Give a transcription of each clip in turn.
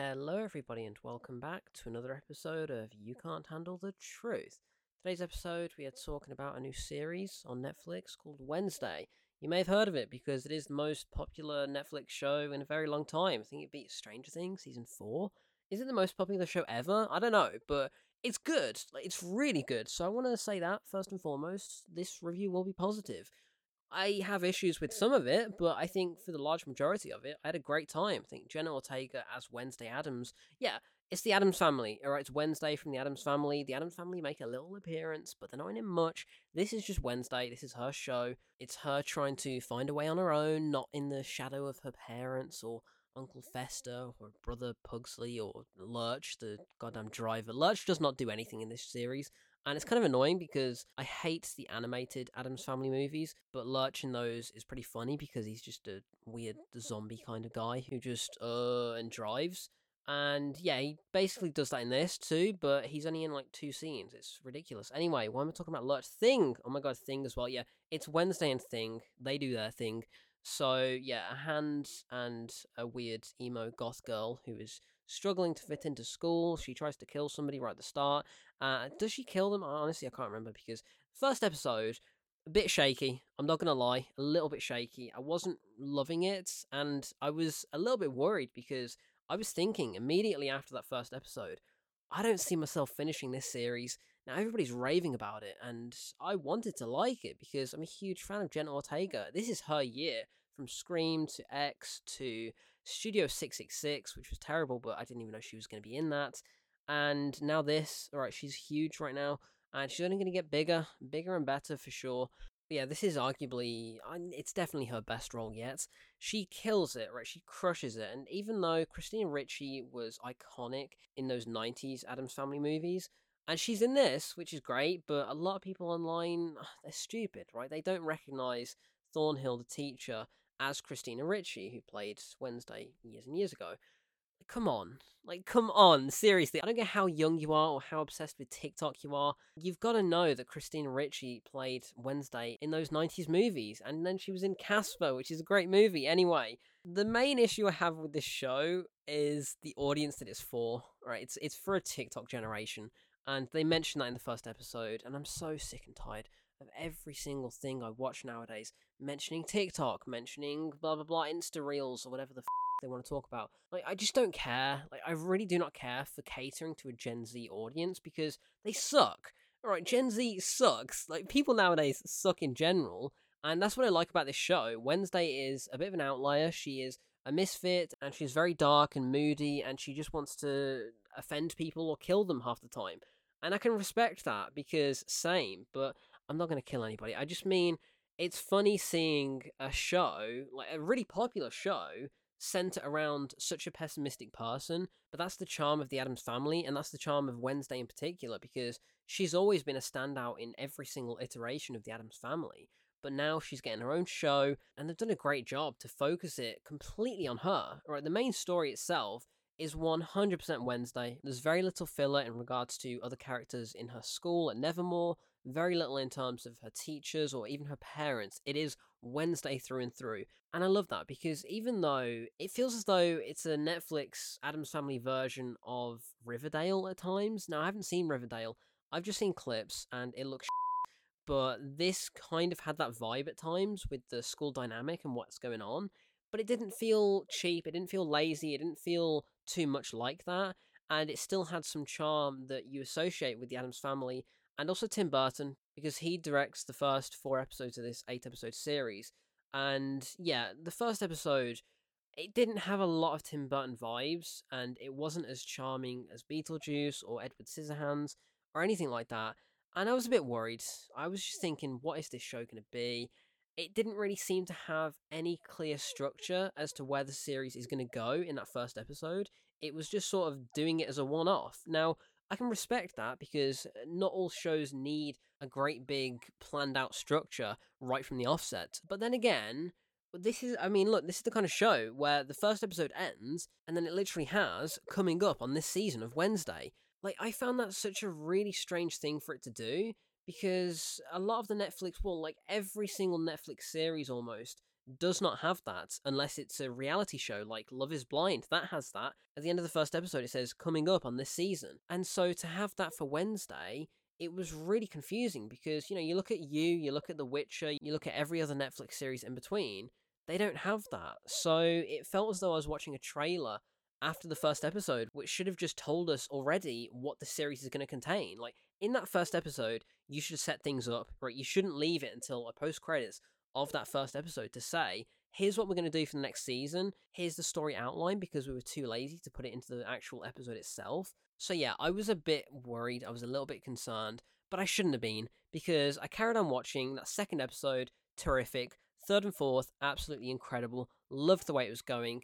Hello, everybody, and welcome back to another episode of You Can't Handle the Truth. Today's episode, we are talking about a new series on Netflix called Wednesday. You may have heard of it because it is the most popular Netflix show in a very long time. I think it beat Stranger Things season four. Is it the most popular show ever? I don't know, but it's good. It's really good. So I want to say that first and foremost, this review will be positive. I have issues with some of it, but I think for the large majority of it, I had a great time. I think Jenna Ortega as Wednesday Addams. yeah, it's the Addams family. All right, it's Wednesday from the Addams family. The Addams family make a little appearance, but they're not in it much. This is just Wednesday. This is her show. It's her trying to find a way on her own, not in the shadow of her parents or Uncle Fester or brother Pugsley or Lurch, the goddamn driver. Lurch does not do anything in this series. And it's kind of annoying because I hate the animated Addams Family movies, but Lurch in those is pretty funny because he's just a weird zombie kind of guy who just uh and drives. And yeah, he basically does that in this too, but he's only in like two scenes. It's ridiculous. Anyway, why am I talking about Lurch? Thing! Oh my god, Thing as well. Yeah, it's Wednesday and Thing. They do their thing. So yeah, a hand and a weird emo goth girl who is struggling to fit into school. She tries to kill somebody right at the start. Uh, does she kill them? Honestly, I can't remember because first episode, a bit shaky. I'm not gonna lie, a little bit shaky. I wasn't loving it, and I was a little bit worried because I was thinking immediately after that first episode, I don't see myself finishing this series. Now everybody's raving about it, and I wanted to like it because I'm a huge fan of Jenna Ortega. This is her year from Scream to X to Studio 666, which was terrible, but I didn't even know she was going to be in that. And now this, all right, she's huge right now, and she's only going to get bigger, bigger and better for sure. But yeah, this is arguably, uh, it's definitely her best role yet. She kills it, right? She crushes it. And even though Christina Ricci was iconic in those 90s Addams Family movies, and she's in this, which is great, but a lot of people online, they're stupid, right? They don't recognize Thornhill, the teacher, as Christina Ricci, who played Wednesday years and years ago. Come on. Like, come on. Seriously. I don't care how young you are or how obsessed with TikTok you are. You've got to know that Christina Ricci played Wednesday in those 90s movies. And then she was in Casper, which is a great movie. Anyway, the main issue I have with this show is the audience that it's for. Right? It's, it's for a TikTok generation. And they mentioned that in the first episode. And I'm so sick and tired of every single thing I watch nowadays mentioning TikTok, mentioning blah blah blah Insta Reels or whatever the f- they want to talk about. Like I just don't care. Like I really do not care for catering to a Gen Z audience because they suck. All right, Gen Z sucks. Like people nowadays suck in general, and that's what I like about this show. Wednesday is a bit of an outlier. She is a misfit and she's very dark and moody and she just wants to offend people or kill them half the time. And I can respect that because same, but I'm not going to kill anybody. I just mean it's funny seeing a show, like a really popular show, centered around such a pessimistic person. But that's the charm of the Addams family, and that's the charm of Wednesday in particular, because she's always been a standout in every single iteration of the Addams family. But now she's getting her own show, and they've done a great job to focus it completely on her. Right, the main story itself is 100% Wednesday. There's very little filler in regards to other characters in her school at Nevermore very little in terms of her teachers or even her parents. It is Wednesday through and through. And I love that because even though it feels as though it's a Netflix Addams Family version of Riverdale at times. Now, I haven't seen Riverdale, I've just seen clips and it looks. But this kind of had that vibe at times with the school dynamic and what's going on. But it didn't feel cheap, it didn't feel lazy, it didn't feel too much like that. And it still had some charm that you associate with the Addams family and also Tim Burton because he directs the first four episodes of this eight episode series. And yeah, the first episode it didn't have a lot of Tim Burton vibes, and it wasn't as charming as Beetlejuice or Edward Scissorhands or anything like that. And I was a bit worried. I was just thinking, what is this show going to be? It didn't really seem to have any clear structure as to where the series is going to go in that first episode. It was just sort of doing it as a one off. Now, I can respect that because uh, not all shows need a great big planned out structure right from the offset. But then again, this is, I mean, look, this is the kind of show where the first episode ends and then it literally has coming up on this season of Wednesday. Like, I found that such a really strange thing for it to do because a lot of the Netflix, well, like every single Netflix series almost does not have that unless it's a reality show like Love is Blind. That has that. At the end of the first episode, it says coming up on this season. And so to have that for Wednesday, it was really confusing because, you know, you look at you, you look at The Witcher, you look at every other Netflix series in between, they don't have that. So it felt as though I was watching a trailer after the first episode, which should have just told us already what the series is going to contain. Like, in that first episode, you should set things up, right? You shouldn't leave it until a post credits of that first episode to say, here's what we're going to do for the next season. Here's the story outline because we were too lazy to put it into the actual episode itself. So, yeah, I was a bit worried. I was a little bit concerned, but I shouldn't have been because I carried on watching that second episode. Terrific. Third and fourth, absolutely incredible. Loved the way it was going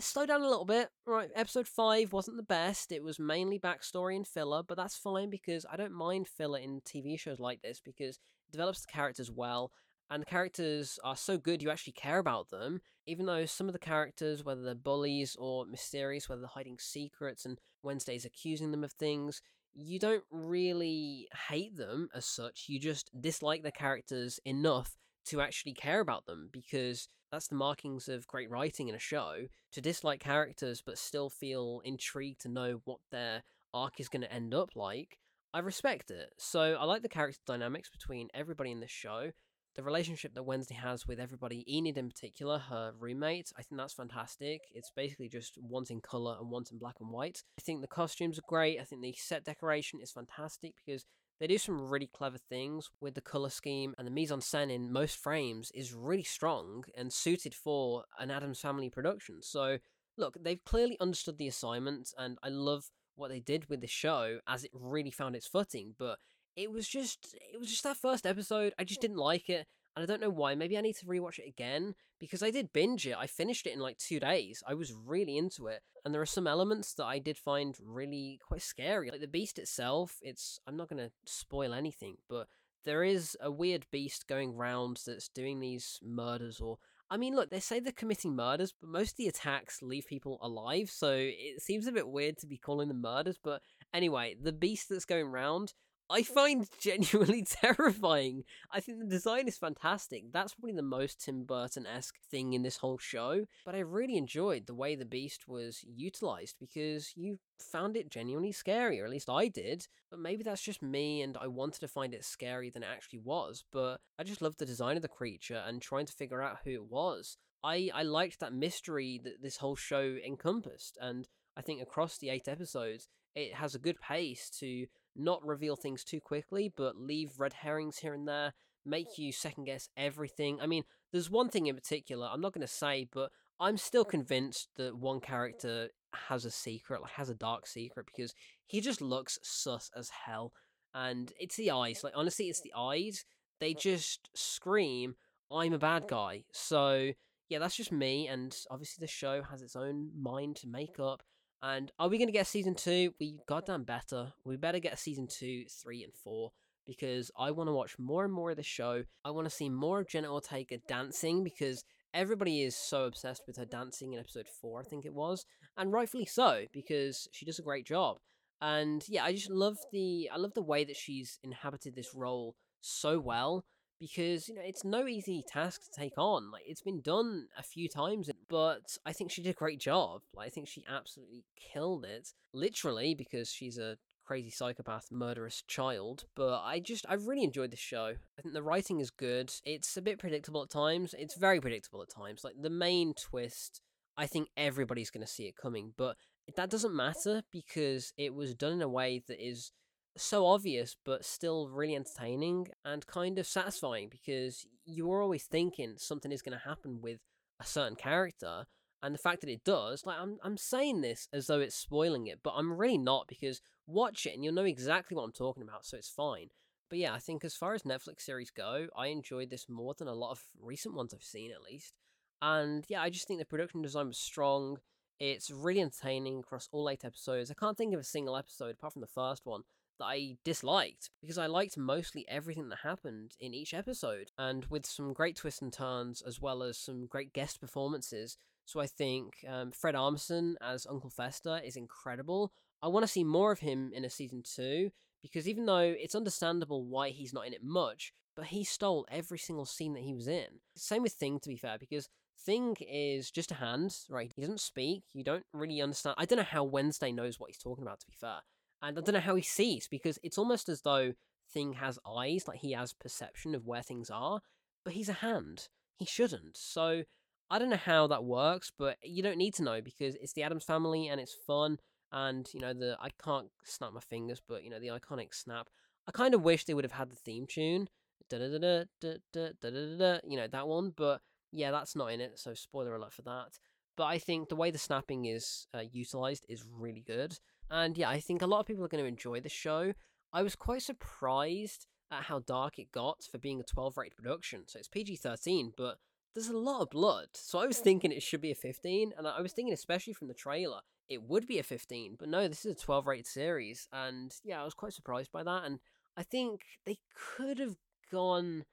slow down a little bit. Right, episode 5 wasn't the best. It was mainly backstory and filler, but that's fine because I don't mind filler in TV shows like this because it develops the characters well. And the characters are so good you actually care about them, even though some of the characters, whether they're bullies or mysterious, whether they're hiding secrets and Wednesday's accusing them of things, you don't really hate them as such. You just dislike the characters enough to actually care about them because that's the markings of great writing in a show to dislike characters but still feel intrigued to know what their arc is going to end up like. I respect it. So I like the character dynamics between everybody in this show. The relationship that Wednesday has with everybody, Enid in particular, her roommate, I think that's fantastic. It's basically just wanting colour and wanting black and white. I think the costumes are great. I think the set decoration is fantastic because they do some really clever things with the color scheme, and the mise en scène in most frames is really strong and suited for an Addams Family production. So, look, they've clearly understood the assignment, and I love what they did with the show as it really found its footing. But it was just, it was just that first episode. I just didn't like it, and I don't know why. Maybe I need to rewatch it again because I did binge it. I finished it in like two days. I was really into it, and there are some elements that I did find really quite scary. Like the beast itself, it's I'm not going to spoil anything, but there is a weird beast going round that's doing these murders or I mean, look, they say they're committing murders, but most of the attacks leave people alive, so it seems a bit weird to be calling them murders. But anyway, the beast that's going round, I find genuinely terrifying. I think the design is fantastic. That's probably the most Tim Burton esque thing in this whole show. But I really enjoyed the way the Beast was utilized because you found it genuinely scary, or at least I did. But maybe that's just me and I wanted to find it scarier than it actually was. But I just loved the design of the creature and trying to figure out who it was. I, I liked that mystery that this whole show encompassed. And I think across the eight episodes, it has a good pace to not reveal things too quickly, but leave red herrings here and there, make you second guess everything. I mean, there's one thing in particular I'm not going to say, but I'm still convinced that one character has a secret, like has a dark secret, because he just looks sus as hell. And it's the eyes. Like, honestly, it's the eyes. They just scream, I'm a bad guy. So, yeah, that's just me. And obviously, the show has its own mind to make up. And are we going to get season two? We goddamn better. We better get season two, three, and four because I want to watch more and more of the show. I want to see more of Jenna Ortega dancing because everybody is so obsessed with her dancing in episode four, I think it was, and rightfully so because she does a great job. And yeah, I just love the I love the way that she's inhabited this role so well because you know it's no easy task to take on. Like it's been done a few times, but I think she did a great job. Like I think she absolutely killed it, literally because she's a crazy psychopath murderous child but i just i really enjoyed the show i think the writing is good it's a bit predictable at times it's very predictable at times like the main twist i think everybody's going to see it coming but that doesn't matter because it was done in a way that is so obvious but still really entertaining and kind of satisfying because you're always thinking something is going to happen with a certain character and the fact that it does like I'm I'm saying this as though it's spoiling it but I'm really not because watch it and you'll know exactly what I'm talking about so it's fine. But yeah I think as far as Netflix series go I enjoyed this more than a lot of recent ones I've seen at least. And yeah I just think the production design was strong. It's really entertaining across all eight episodes. I can't think of a single episode apart from the first one that I disliked because I liked mostly everything that happened in each episode and with some great twists and turns as well as some great guest performances. So I think um, Fred Armisen as Uncle Fester is incredible. I want to see more of him in a season two because even though it's understandable why he's not in it much, but he stole every single scene that he was in. Same with Thing, to be fair, because Thing is just a hand, right? He doesn't speak. You don't really understand. I don't know how Wednesday knows what he's talking about, to be fair. And I don't know how he sees, because it's almost as though Thing has eyes, like he has perception of where things are, but he's a hand. He shouldn't. So I don't know how that works, but you don't need to know because it's the Addams family and it's fun. And, you know, the I can't snap my fingers, but, you know, the iconic snap. I kind of wish they would have had the theme tune. Da da da da da da da da. You know, that one. But yeah, that's not in it. So spoiler alert for that. But I think the way the snapping is uh, utilized is really good. And yeah, I think a lot of people are going to enjoy the show. I was quite surprised at how dark it got for being a 12 rated production. So it's PG 13, but there's a lot of blood. So I was thinking it should be a 15, and I was thinking, especially from the trailer, it would be a 15. But no, this is a 12 rated series, and yeah, I was quite surprised by that. And I think they could have gone.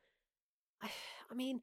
I, I mean,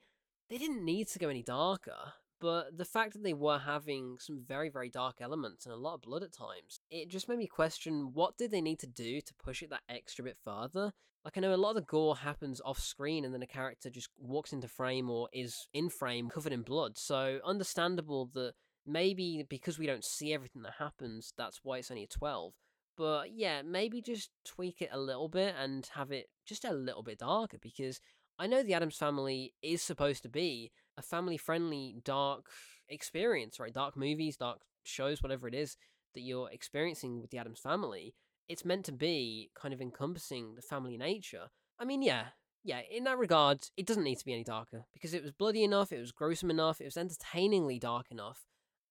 they didn't need to go any darker, but the fact that they were having some very, very dark elements and a lot of blood at times, it just made me question what did they need to do to push it that extra bit further? Like, I know a lot of the gore happens off screen and then a character just walks into frame or is in frame covered in blood. So, understandable that maybe because we don't see everything that happens, that's why it's only a 12. But yeah, maybe just tweak it a little bit and have it just a little bit darker because I know the Addams family is supposed to be a family friendly, dark experience, right? Dark movies, dark shows, whatever it is that you're experiencing with the Addams family it's meant to be kind of encompassing the family nature. I mean, yeah, yeah, in that regard, it doesn't need to be any darker because it was bloody enough, it was gruesome enough, it was entertainingly dark enough,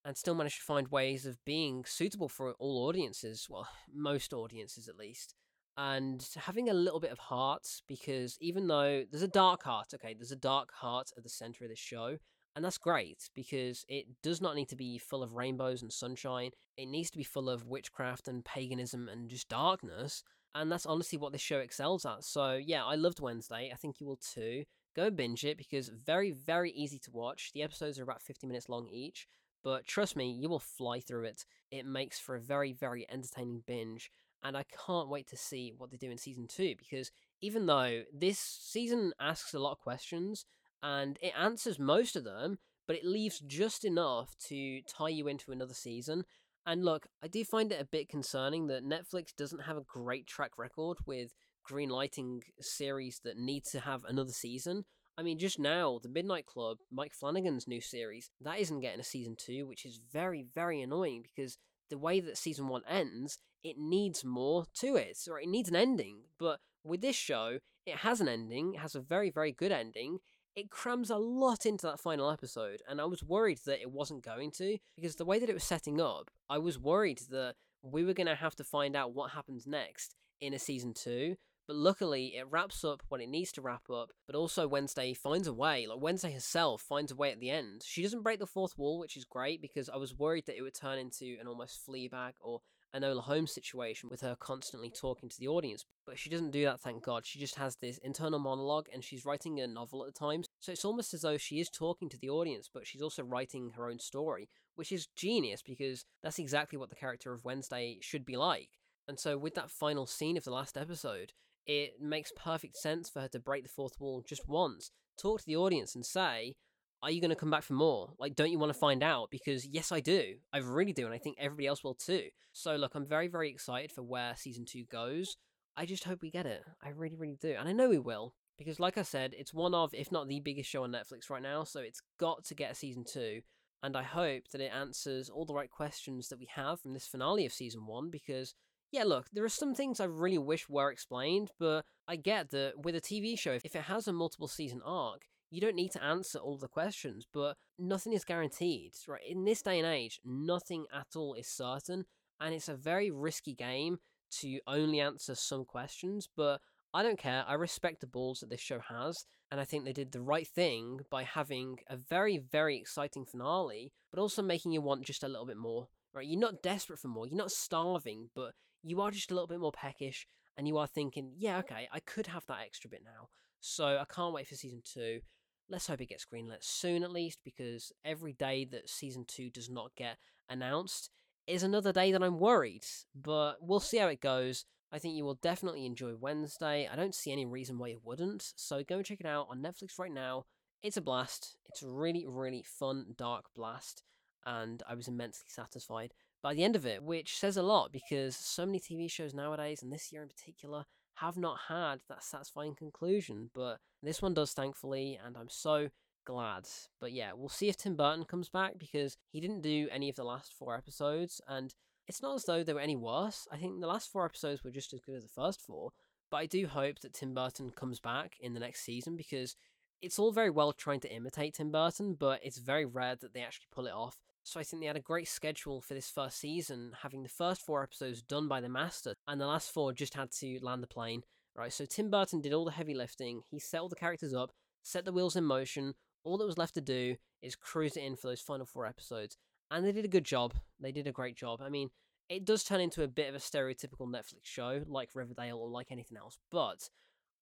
and still managed to find ways of being suitable for all audiences, well, most audiences at least. And having a little bit of heart because even though there's a dark heart, okay, there's a dark heart at the center of this show, and that's great because it does not need to be full of rainbows and sunshine. It needs to be full of witchcraft and paganism and just darkness. And that's honestly what this show excels at. So, yeah, I loved Wednesday. I think you will too. Go binge it because very, very easy to watch. The episodes are about 50 minutes long each. But trust me, you will fly through it. It makes for a very, very entertaining binge. And I can't wait to see what they do in season two because even though this season asks a lot of questions, and it answers most of them, but it leaves just enough to tie you into another season. And look, I do find it a bit concerning that Netflix doesn't have a great track record with greenlighting series that need to have another season. I mean, just now, The Midnight Club, Mike Flanagan's new series, that isn't getting a season two, which is very, very annoying because the way that season one ends, it needs more to it, or it needs an ending. But with this show, it has an ending, it has a very, very good ending it crams a lot into that final episode, and I was worried that it wasn't going to, because the way that it was setting up, I was worried that we were going to have to find out what happens next in a season two. But luckily, it wraps up when it needs to wrap up, but also Wednesday finds a way. Like, Wednesday herself finds a way at the end. She doesn't break the fourth wall, which is great because I was worried that it would turn into an almost Fleabag or Enola Holmes situation with her constantly talking to the audience. But she doesn't do that, thank God. She just has this internal monologue and she's writing a novel at the time. So it's almost as though she is talking to the audience, but she's also writing her own story, which is genius because that's exactly what the character of Wednesday should be like. And so with that final scene of the last episode, it makes perfect sense for her to break the fourth wall just once, talk to the audience and say, are you going to come back for more? Like, don't you want to find out? Because yes, I do. I really do, and I think everybody else will too. So, look, I'm very, very excited for where season two goes. I just hope we get it. I really, really do, and I know we will. Because, like I said, it's one of, if not the biggest show on Netflix right now, so it's got to get a season two. And I hope that it answers all the right questions that we have from this finale of season one. Because, yeah, look, there are some things I really wish were explained, but I get that with a TV show, if it has a multiple season arc, you don't need to answer all the questions, but nothing is guaranteed, right? In this day and age, nothing at all is certain, and it's a very risky game to only answer some questions, but I don't care. I respect the balls that this show has, and I think they did the right thing by having a very, very exciting finale, but also making you want just a little bit more, right? You're not desperate for more, you're not starving, but you are just a little bit more peckish, and you are thinking, yeah, okay, I could have that extra bit now. So I can't wait for season two. Let's hope it gets greenlit soon at least, because every day that season two does not get announced is another day that I'm worried. But we'll see how it goes. I think you will definitely enjoy Wednesday. I don't see any reason why you wouldn't. So go and check it out on Netflix right now. It's a blast. It's a really, really fun, dark blast. And I was immensely satisfied by the end of it, which says a lot because so many TV shows nowadays, and this year in particular, have not had that satisfying conclusion. But this one does, thankfully, and I'm so glad. But yeah, we'll see if Tim Burton comes back because he didn't do any of the last four episodes, and it's not as though they were any worse. I think the last four episodes were just as good as the first four. But I do hope that Tim Burton comes back in the next season because it's all very well trying to imitate Tim Burton, but it's very rare that they actually pull it off. So I think they had a great schedule for this first season, having the first four episodes done by the master, and the last four just had to land the plane. Right, so Tim Burton did all the heavy lifting. He set all the characters up, set the wheels in motion. All that was left to do is cruise it in for those final four episodes, and they did a good job. They did a great job. I mean, it does turn into a bit of a stereotypical Netflix show, like Riverdale or like anything else, but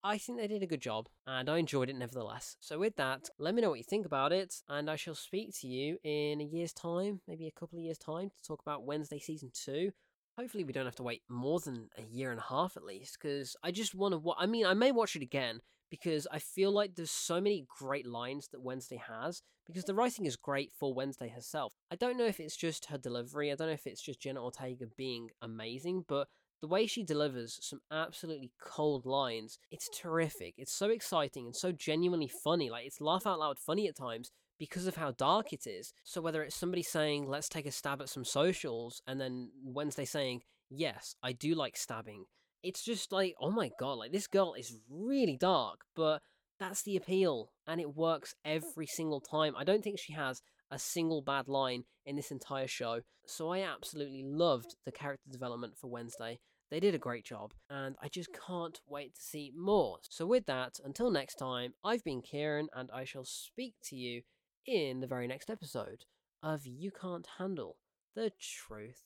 I think they did a good job, and I enjoyed it nevertheless. So, with that, let me know what you think about it, and I shall speak to you in a year's time, maybe a couple of years' time, to talk about Wednesday season two. Hopefully, we don't have to wait more than a year and a half at least, because I just want to. I mean, I may watch it again because I feel like there's so many great lines that Wednesday has because the writing is great for Wednesday herself. I don't know if it's just her delivery, I don't know if it's just Jenna Ortega being amazing, but the way she delivers some absolutely cold lines, it's terrific. It's so exciting and so genuinely funny. Like, it's laugh out loud funny at times because of how dark it is. So, whether it's somebody saying, let's take a stab at some socials, and then Wednesday saying, yes, I do like stabbing, it's just like, oh my god, like, this girl is really dark, but that's the appeal, and it works every single time. I don't think she has a single bad line in this entire show. So I absolutely loved the character development for Wednesday. They did a great job, and I just can't wait to see more. So, with that, until next time, I've been Kieran, and I shall speak to you in the very next episode of You Can't Handle the Truth.